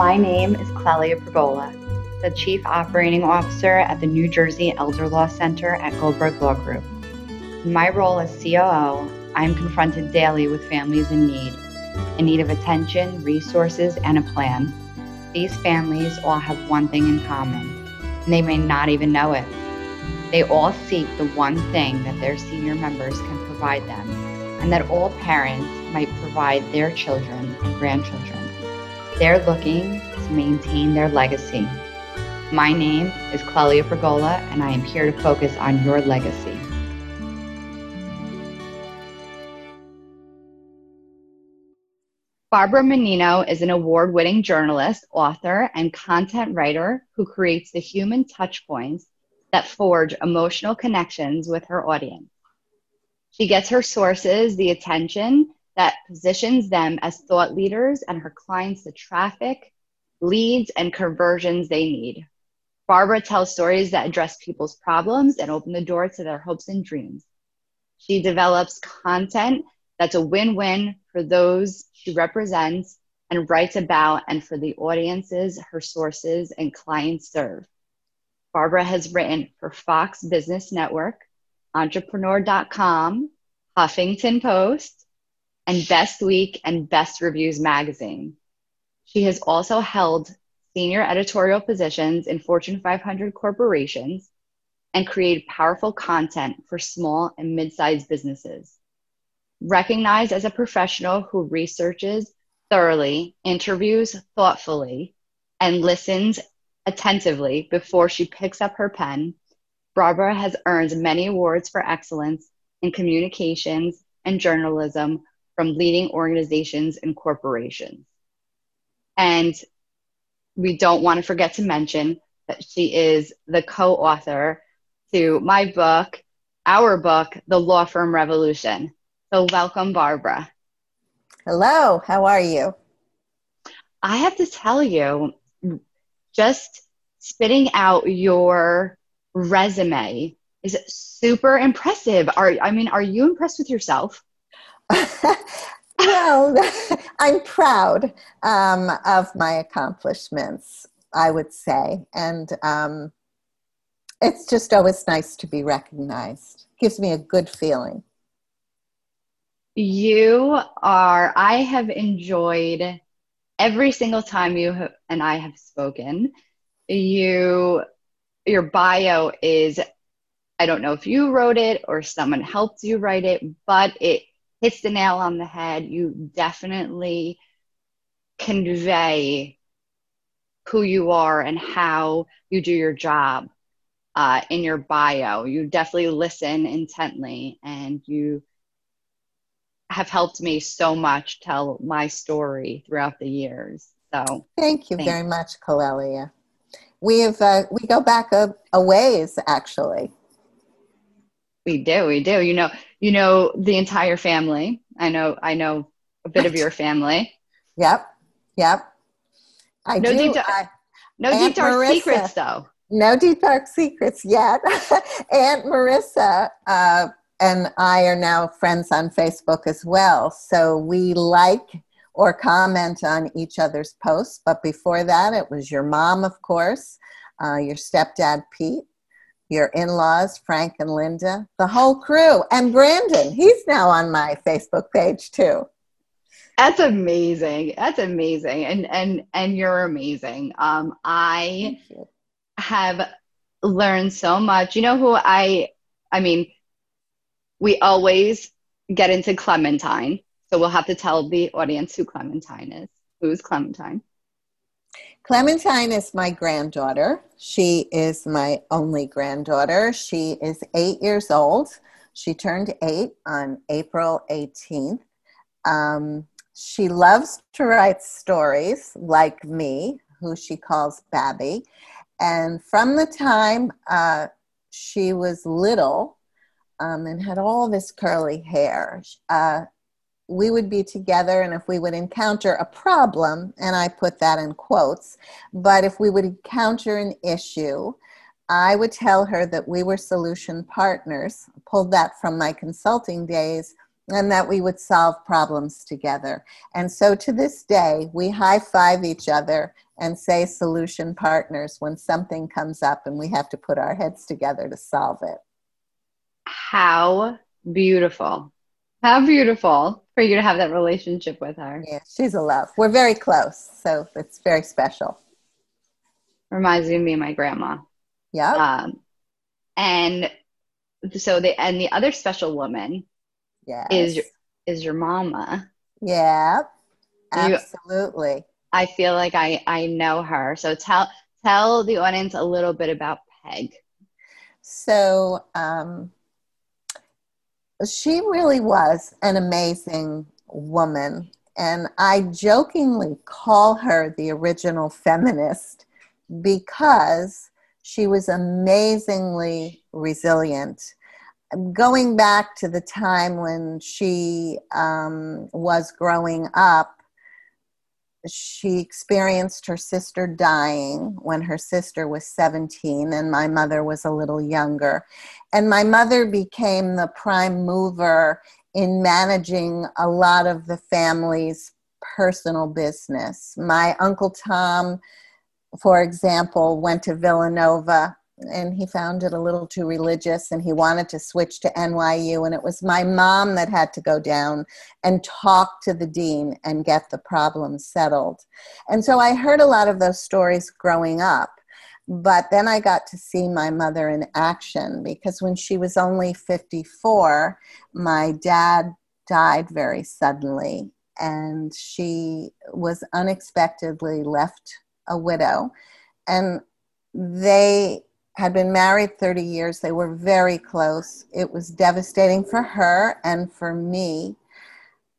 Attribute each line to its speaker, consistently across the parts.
Speaker 1: My name is Clelia Pergola, the Chief Operating Officer at the New Jersey Elder Law Center at Goldberg Law Group. In my role as COO, I am confronted daily with families in need, in need of attention, resources, and a plan. These families all have one thing in common, and they may not even know it. They all seek the one thing that their senior members can provide them, and that all parents might provide their children and grandchildren. They're looking to maintain their legacy. My name is Clelia Pergola, and I am here to focus on your legacy. Barbara Menino is an award winning journalist, author, and content writer who creates the human touchpoints that forge emotional connections with her audience. She gets her sources the attention that positions them as thought leaders and her clients the traffic, leads, and conversions they need. Barbara tells stories that address people's problems and open the door to their hopes and dreams. She develops content that's a win win for those she represents and writes about and for the audiences her sources and clients serve. Barbara has written for Fox Business Network, Entrepreneur.com, Huffington Post, and Best Week and Best Reviews magazine. She has also held senior editorial positions in Fortune 500 corporations and created powerful content for small and mid sized businesses. Recognized as a professional who researches thoroughly, interviews thoughtfully, and listens attentively before she picks up her pen, Barbara has earned many awards for excellence in communications and journalism from leading organizations and corporations. And we don't want to forget to mention that she is the co author to my book, our book, The Law Firm Revolution. So, welcome, Barbara.
Speaker 2: Hello, how are you?
Speaker 1: I have to tell you, just spitting out your resume is super impressive. Are I mean, are you impressed with yourself?
Speaker 2: well, I'm proud um, of my accomplishments, I would say, and um, it's just always nice to be recognized. Gives me a good feeling.
Speaker 1: You are. I have enjoyed every single time you and I have spoken, you your bio is I don't know if you wrote it or someone helped you write it, but it hits the nail on the head. You definitely convey who you are and how you do your job uh, in your bio. You definitely listen intently and you have helped me so much tell my story throughout the years. So
Speaker 2: thank you thanks. very much, Clelia. We have uh, we go back a, a ways actually.
Speaker 1: We do, we do. You know, you know the entire family. I know, I know a bit of your family.
Speaker 2: Yep, yep. I
Speaker 1: no
Speaker 2: do.
Speaker 1: Deep dark, I, no Aunt deep dark Marissa, secrets, though.
Speaker 2: No deep dark secrets yet. Aunt Marissa uh, and I are now friends on Facebook as well. So we like or comment on each other's posts. But before that, it was your mom, of course, uh, your stepdad, Pete, your in laws, Frank and Linda, the whole crew, and Brandon. He's now on my Facebook page too.
Speaker 1: That's amazing. That's amazing. And and and you're amazing. Um I have learned so much. You know who I I mean we always get into Clementine. So we'll have to tell the audience who Clementine is. Who's Clementine?
Speaker 2: Clementine is my granddaughter. She is my only granddaughter. She is eight years old. She turned eight on April 18th. Um, she loves to write stories like me, who she calls Babby. And from the time uh, she was little, um, and had all this curly hair. Uh, we would be together, and if we would encounter a problem, and I put that in quotes, but if we would encounter an issue, I would tell her that we were solution partners. pulled that from my consulting days, and that we would solve problems together. And so to this day, we high five each other and say solution partners when something comes up and we have to put our heads together to solve it.
Speaker 1: How beautiful. How beautiful for you to have that relationship with her.
Speaker 2: Yeah, she's a love. We're very close, so it's very special.
Speaker 1: Reminds me of me and my grandma.
Speaker 2: Yeah.
Speaker 1: Um, and so the and the other special woman
Speaker 2: yes.
Speaker 1: is your, is your mama.
Speaker 2: Yeah. Absolutely. You,
Speaker 1: I feel like I I know her. So tell tell the audience a little bit about Peg.
Speaker 2: So um, she really was an amazing woman. And I jokingly call her the original feminist because she was amazingly resilient. Going back to the time when she um, was growing up, she experienced her sister dying when her sister was 17 and my mother was a little younger. And my mother became the prime mover in managing a lot of the family's personal business. My Uncle Tom, for example, went to Villanova and he found it a little too religious and he wanted to switch to NYU. And it was my mom that had to go down and talk to the dean and get the problem settled. And so I heard a lot of those stories growing up. But then I got to see my mother in action because when she was only 54, my dad died very suddenly and she was unexpectedly left a widow. And they had been married 30 years. They were very close. It was devastating for her and for me,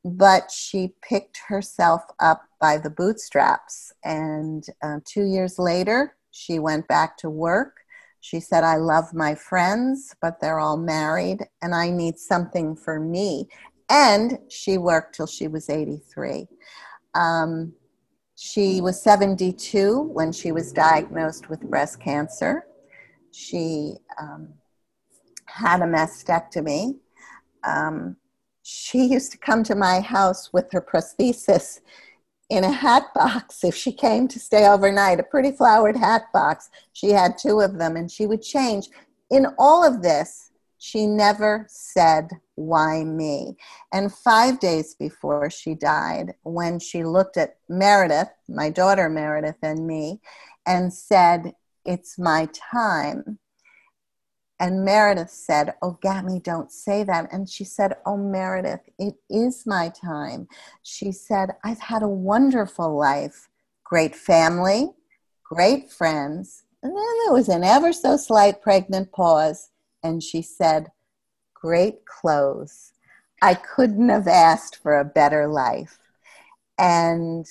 Speaker 2: but she picked herself up by the bootstraps. And uh, two years later, she went back to work. She said, I love my friends, but they're all married, and I need something for me. And she worked till she was 83. Um, she was 72 when she was diagnosed with breast cancer. She um, had a mastectomy. Um, she used to come to my house with her prosthesis in a hat box if she came to stay overnight, a pretty flowered hat box. She had two of them, and she would change. In all of this, she never said, Why me? And five days before she died, when she looked at Meredith, my daughter Meredith, and me, and said, it's my time. And Meredith said, Oh, Gammy, don't say that. And she said, Oh, Meredith, it is my time. She said, I've had a wonderful life, great family, great friends. And then there was an ever so slight pregnant pause. And she said, Great clothes. I couldn't have asked for a better life. And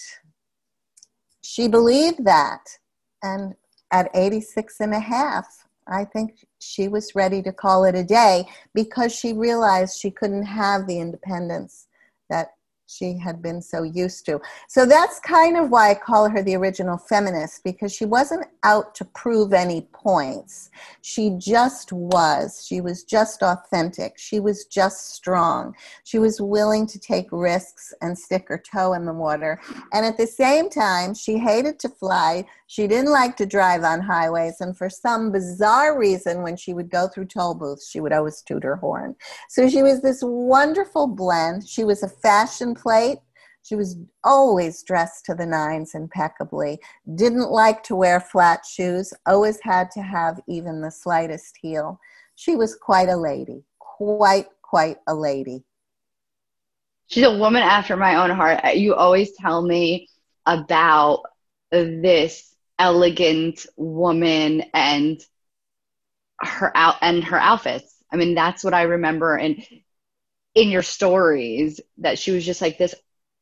Speaker 2: she believed that. And at 86 and a half, I think she was ready to call it a day because she realized she couldn't have the independence that she had been so used to. So that's kind of why I call her the original feminist because she wasn't out to prove any points. She just was. She was just authentic. She was just strong. She was willing to take risks and stick her toe in the water. And at the same time, she hated to fly. She didn't like to drive on highways. And for some bizarre reason, when she would go through toll booths, she would always toot her horn. So she was this wonderful blend. She was a fashion plate. She was always dressed to the nines impeccably, didn't like to wear flat shoes, always had to have even the slightest heel. She was quite a lady, quite, quite a lady.
Speaker 1: She's a woman after my own heart. You always tell me about this elegant woman and her out and her outfits. I mean, that's what I remember. And in your stories that she was just like this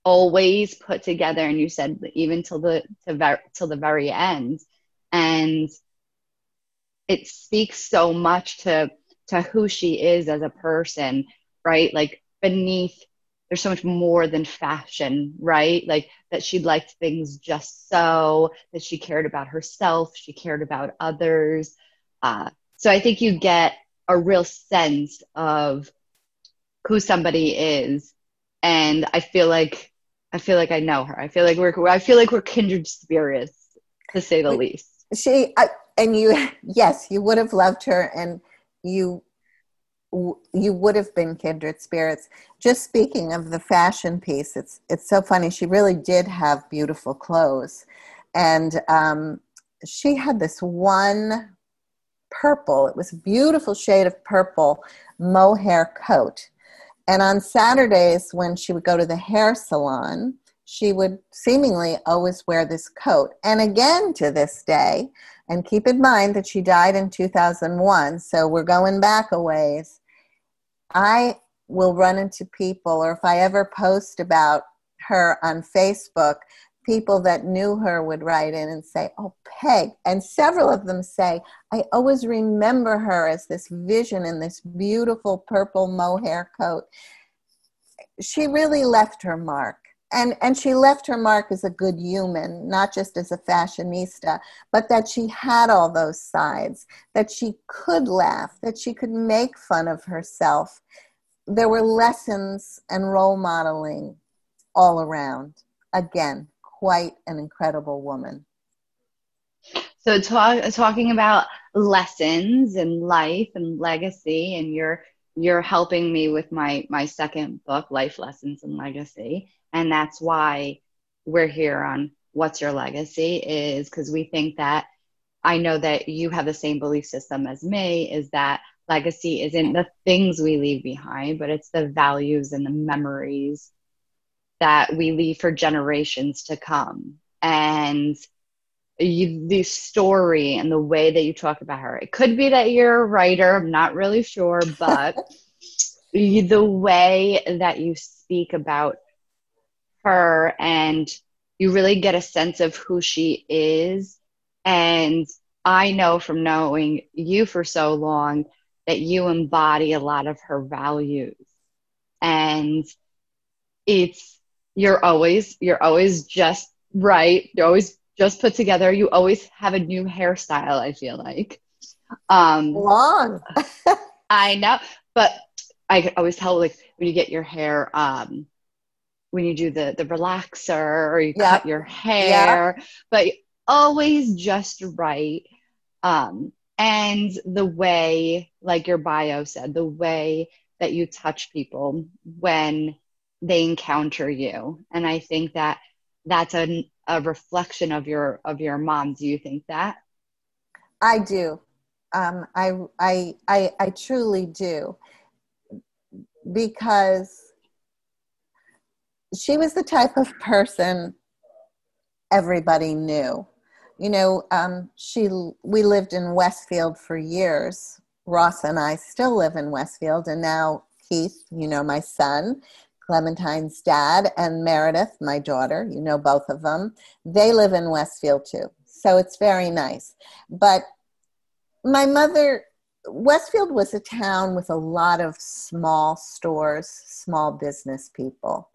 Speaker 1: always put together and you said even till the to ver- till the very end and it speaks so much to to who she is as a person right like beneath there's so much more than fashion right? Like that she liked things just so that she cared about herself she cared about others. Uh, so i think you get a real sense of who somebody is. And i feel like i feel like i know her. I feel like we're i feel like we're kindred spirits to say the least.
Speaker 2: she I, and you yes you would have loved her and you you would have been kindred spirits. Just speaking of the fashion piece it's it's so funny she really did have beautiful clothes. And um, she had this one purple it was a beautiful shade of purple mohair coat. And on saturdays when she would go to the hair salon she would seemingly always wear this coat. And again to this day and keep in mind that she died in 2001 so we're going back a ways I will run into people, or if I ever post about her on Facebook, people that knew her would write in and say, Oh, Peg. And several of them say, I always remember her as this vision in this beautiful purple mohair coat. She really left her mark. And, and she left her mark as a good human, not just as a fashionista, but that she had all those sides, that she could laugh, that she could make fun of herself, there were lessons and role modeling all around. Again, quite an incredible woman.
Speaker 1: So, talk, talking about lessons and life and legacy, and you're you're helping me with my my second book, Life Lessons and Legacy, and that's why we're here on What's Your Legacy is because we think that I know that you have the same belief system as me is that legacy isn't the things we leave behind, but it's the values and the memories that we leave for generations to come. And you, the story and the way that you talk about her, it could be that you're a writer, I'm not really sure, but you, the way that you speak about her and you really get a sense of who she is. And I know from knowing you for so long that you embody a lot of her values. And it's you're always you're always just right. You're always just put together. You always have a new hairstyle i feel like.
Speaker 2: Um long.
Speaker 1: I know but i always tell like when you get your hair um when you do the the relaxer or you yep. cut your hair yep. but always just right um and the way like your bio said the way that you touch people when they encounter you. And i think that that's a, a reflection of your of your mom. Do you think that?
Speaker 2: I do. Um, I, I i i truly do. Because she was the type of person everybody knew you know, um, she we lived in Westfield for years. Ross and I still live in Westfield, and now Keith, you know, my son, Clementine's dad, and Meredith, my daughter, you know both of them. They live in Westfield too, so it's very nice. But my mother, Westfield was a town with a lot of small stores, small business people.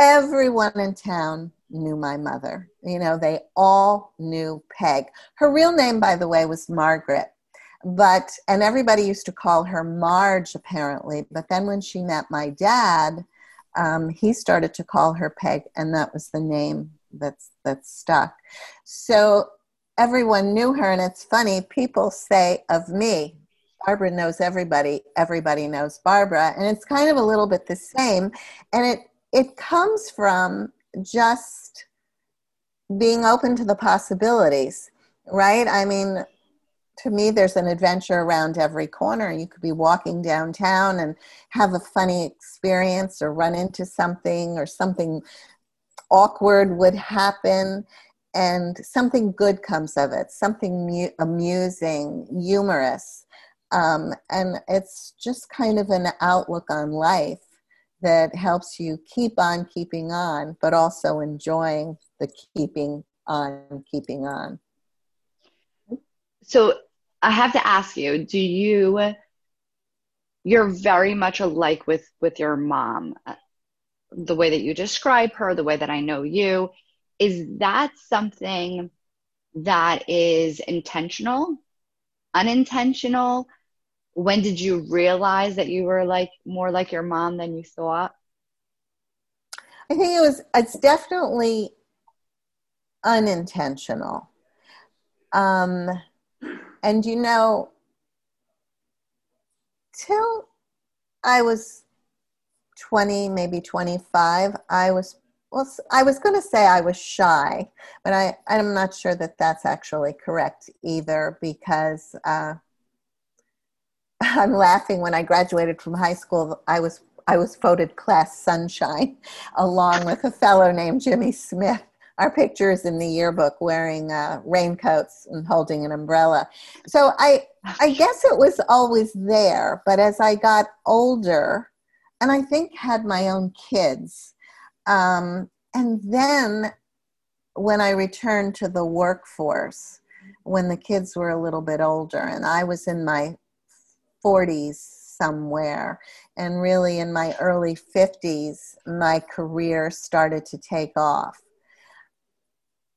Speaker 2: Everyone in town knew my mother. You know, they all knew Peg. Her real name, by the way, was Margaret. But, and everybody used to call her Marge, apparently. But then when she met my dad, um, he started to call her Peg, and that was the name that's, that stuck. So everyone knew her, and it's funny, people say of me, Barbara knows everybody, everybody knows Barbara, and it's kind of a little bit the same. And it, it comes from just being open to the possibilities, right? I mean, to me, there's an adventure around every corner. You could be walking downtown and have a funny experience or run into something or something awkward would happen and something good comes of it, something mu- amusing, humorous. Um, and it's just kind of an outlook on life that helps you keep on keeping on, but also enjoying the keeping on keeping on.
Speaker 1: So I have to ask you, do you you're very much alike with with your mom the way that you describe her the way that i know you is that something that is intentional unintentional when did you realize that you were like more like your mom than you thought?
Speaker 2: I think it was, it's definitely unintentional. Um, and you know, till I was 20, maybe 25, I was well, I was going to say I was shy, but I, I'm not sure that that's actually correct either because uh, I'm laughing when I graduated from high school. I was I was voted class sunshine along with a fellow named Jimmy Smith. Our picture is in the yearbook wearing uh, raincoats and holding an umbrella. So I I guess it was always there, but as I got older, and I think had my own kids, um, and then when I returned to the workforce, when the kids were a little bit older, and I was in my 40s somewhere, and really in my early 50s, my career started to take off.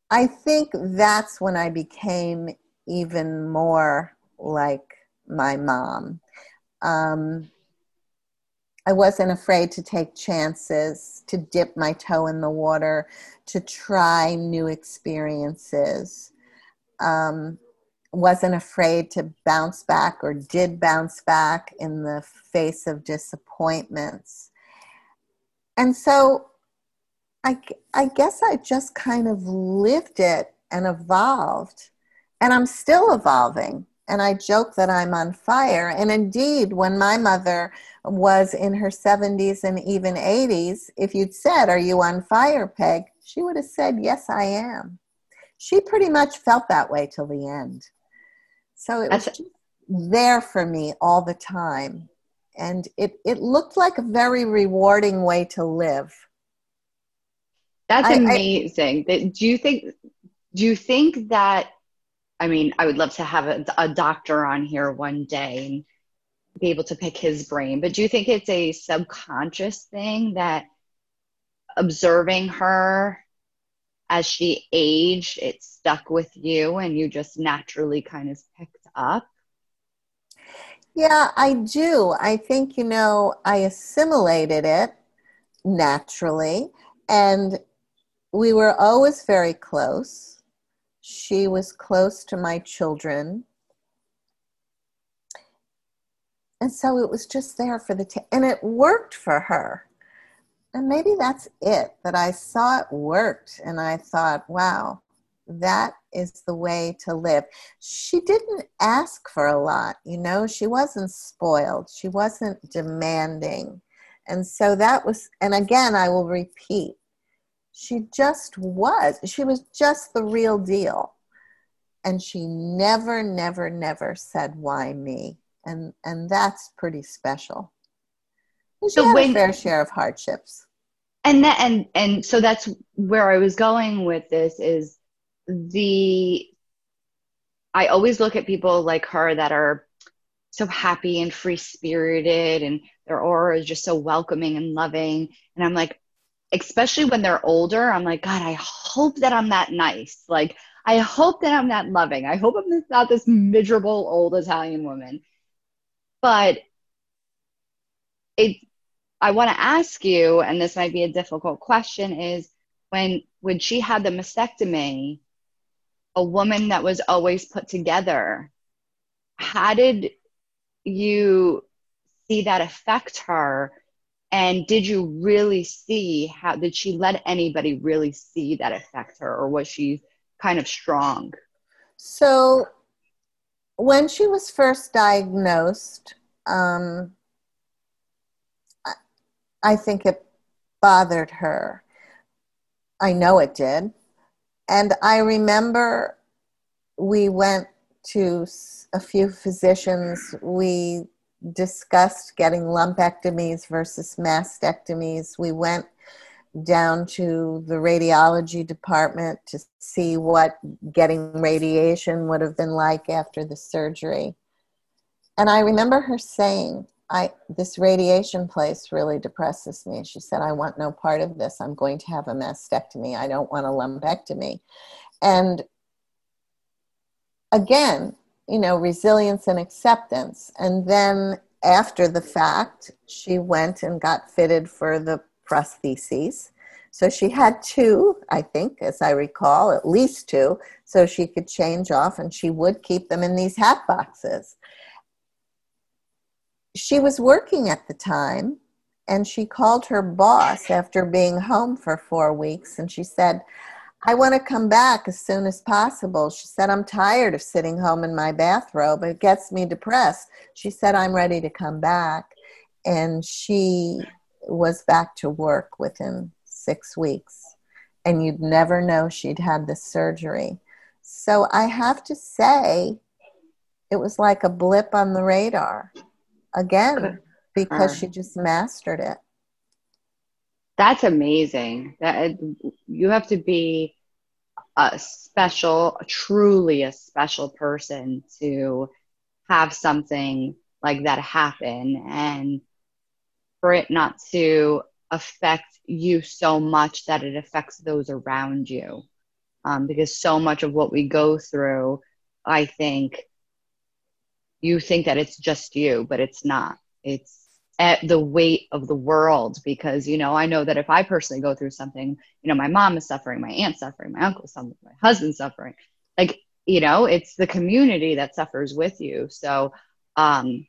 Speaker 2: I think that's when I became even more like my mom. Um, I wasn't afraid to take chances, to dip my toe in the water, to try new experiences. Um, wasn't afraid to bounce back or did bounce back in the face of disappointments. And so I, I guess I just kind of lived it and evolved. And I'm still evolving and I joke that I'm on fire. And indeed, when my mother was in her 70s and even 80s, if you'd said, Are you on fire, Peg? she would have said, Yes, I am. She pretty much felt that way till the end. So it was just there for me all the time. And it, it looked like a very rewarding way to live.
Speaker 1: That's I, amazing. I, do you think do you think that I mean, I would love to have a, a doctor on here one day and be able to pick his brain. But do you think it's a subconscious thing that observing her as she aged, it stuck with you and you just naturally kind of picked up?
Speaker 2: Yeah, I do. I think, you know, I assimilated it naturally, and we were always very close she was close to my children. And so it was just there for the, t- and it worked for her. And maybe that's it, that I saw it worked and I thought, wow, that is the way to live. She didn't ask for a lot, you know, she wasn't spoiled, she wasn't demanding. And so that was, and again, I will repeat, she just was. She was just the real deal. And she never, never, never said, why me? And, and that's pretty special. So had when, a fair share of hardships.
Speaker 1: And that, and, and so that's where I was going with this is the, I always look at people like her that are so happy and free spirited and their aura is just so welcoming and loving. And I'm like, especially when they're older, I'm like, God, I hope that I'm that nice. Like, I hope that I'm that loving. I hope I'm not this miserable old Italian woman. But it, I want to ask you, and this might be a difficult question, is when when she had the mastectomy, a woman that was always put together, how did you see that affect her? and did you really see how did she let anybody really see that affect her or was she kind of strong
Speaker 2: so when she was first diagnosed um, I think it bothered her i know it did and i remember we went to a few physicians we discussed getting lumpectomies versus mastectomies. We went down to the radiology department to see what getting radiation would have been like after the surgery. And I remember her saying, I, this radiation place really depresses me. She said, I want no part of this. I'm going to have a mastectomy. I don't want a lumpectomy. And again, you know, resilience and acceptance. And then after the fact, she went and got fitted for the prostheses. So she had two, I think, as I recall, at least two, so she could change off and she would keep them in these hat boxes. She was working at the time and she called her boss after being home for four weeks and she said, I want to come back as soon as possible. She said, I'm tired of sitting home in my bathrobe. It gets me depressed. She said, I'm ready to come back. And she was back to work within six weeks. And you'd never know she'd had the surgery. So I have to say, it was like a blip on the radar again because she just mastered it.
Speaker 1: That's amazing. That you have to be a special, truly a special person to have something like that happen and for it not to affect you so much that it affects those around you. Um, because so much of what we go through, I think, you think that it's just you, but it's not. It's at the weight of the world because you know i know that if i personally go through something you know my mom is suffering my aunt's suffering my uncle's suffering my husband's suffering. Like you know it's the community that suffers with you. So um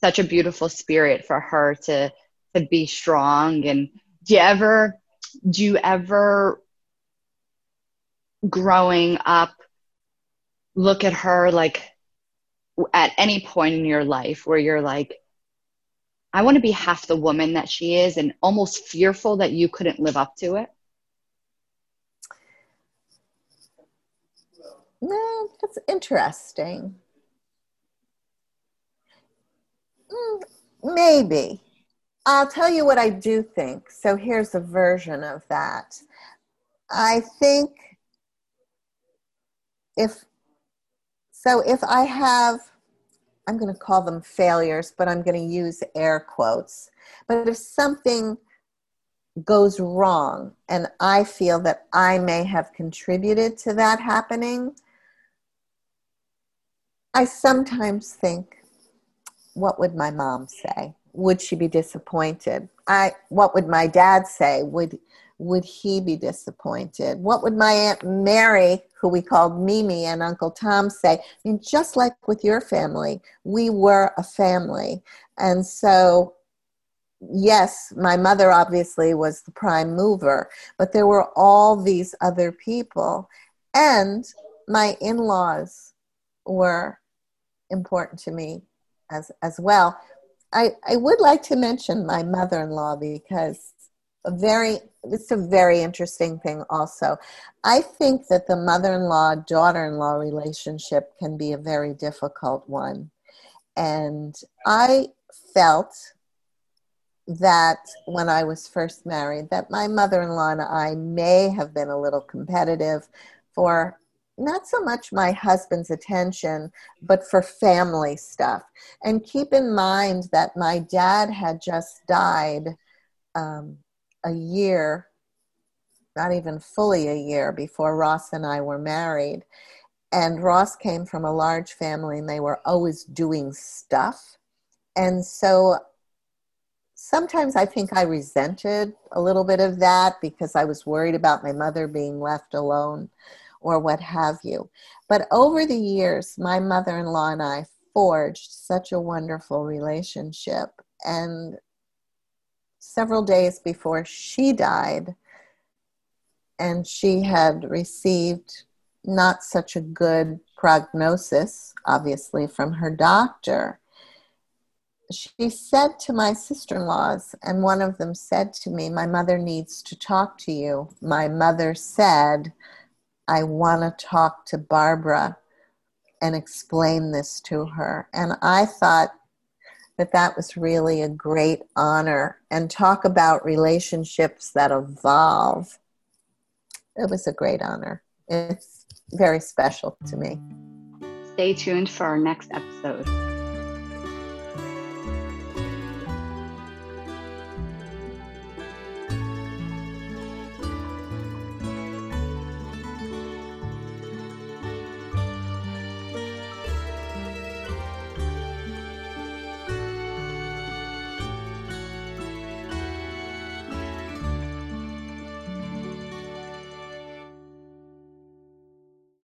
Speaker 1: such a beautiful spirit for her to to be strong. And do you ever do you ever growing up look at her like at any point in your life where you're like I want to be half the woman that she is and almost fearful that you couldn't live up to it?
Speaker 2: No, that's interesting. Mm, maybe. I'll tell you what I do think. So here's a version of that. I think if so if I have I'm going to call them failures, but I'm going to use air quotes. But if something goes wrong and I feel that I may have contributed to that happening, I sometimes think, what would my mom say? Would she be disappointed? I what would my dad say? Would would he be disappointed? What would my Aunt Mary, who we called Mimi, and Uncle Tom say? I mean, just like with your family, we were a family. And so, yes, my mother obviously was the prime mover, but there were all these other people. And my in laws were important to me as, as well. I, I would like to mention my mother in law because a very it's a very interesting thing also i think that the mother-in-law daughter-in-law relationship can be a very difficult one and i felt that when i was first married that my mother-in-law and i may have been a little competitive for not so much my husband's attention, but for family stuff. And keep in mind that my dad had just died um, a year, not even fully a year before Ross and I were married. And Ross came from a large family and they were always doing stuff. And so sometimes I think I resented a little bit of that because I was worried about my mother being left alone or what have you. But over the years, my mother in law and I forged such a wonderful relationship. And several days before she died, and she had received not such a good prognosis, obviously, from her doctor. She said to my sister in laws, and one of them said to me, My mother needs to talk to you. My mother said, I want to talk to Barbara and explain this to her. And I thought, that that was really a great honor and talk about relationships that evolve. It was a great honor. It's very special to me.
Speaker 1: Stay tuned for our next episode.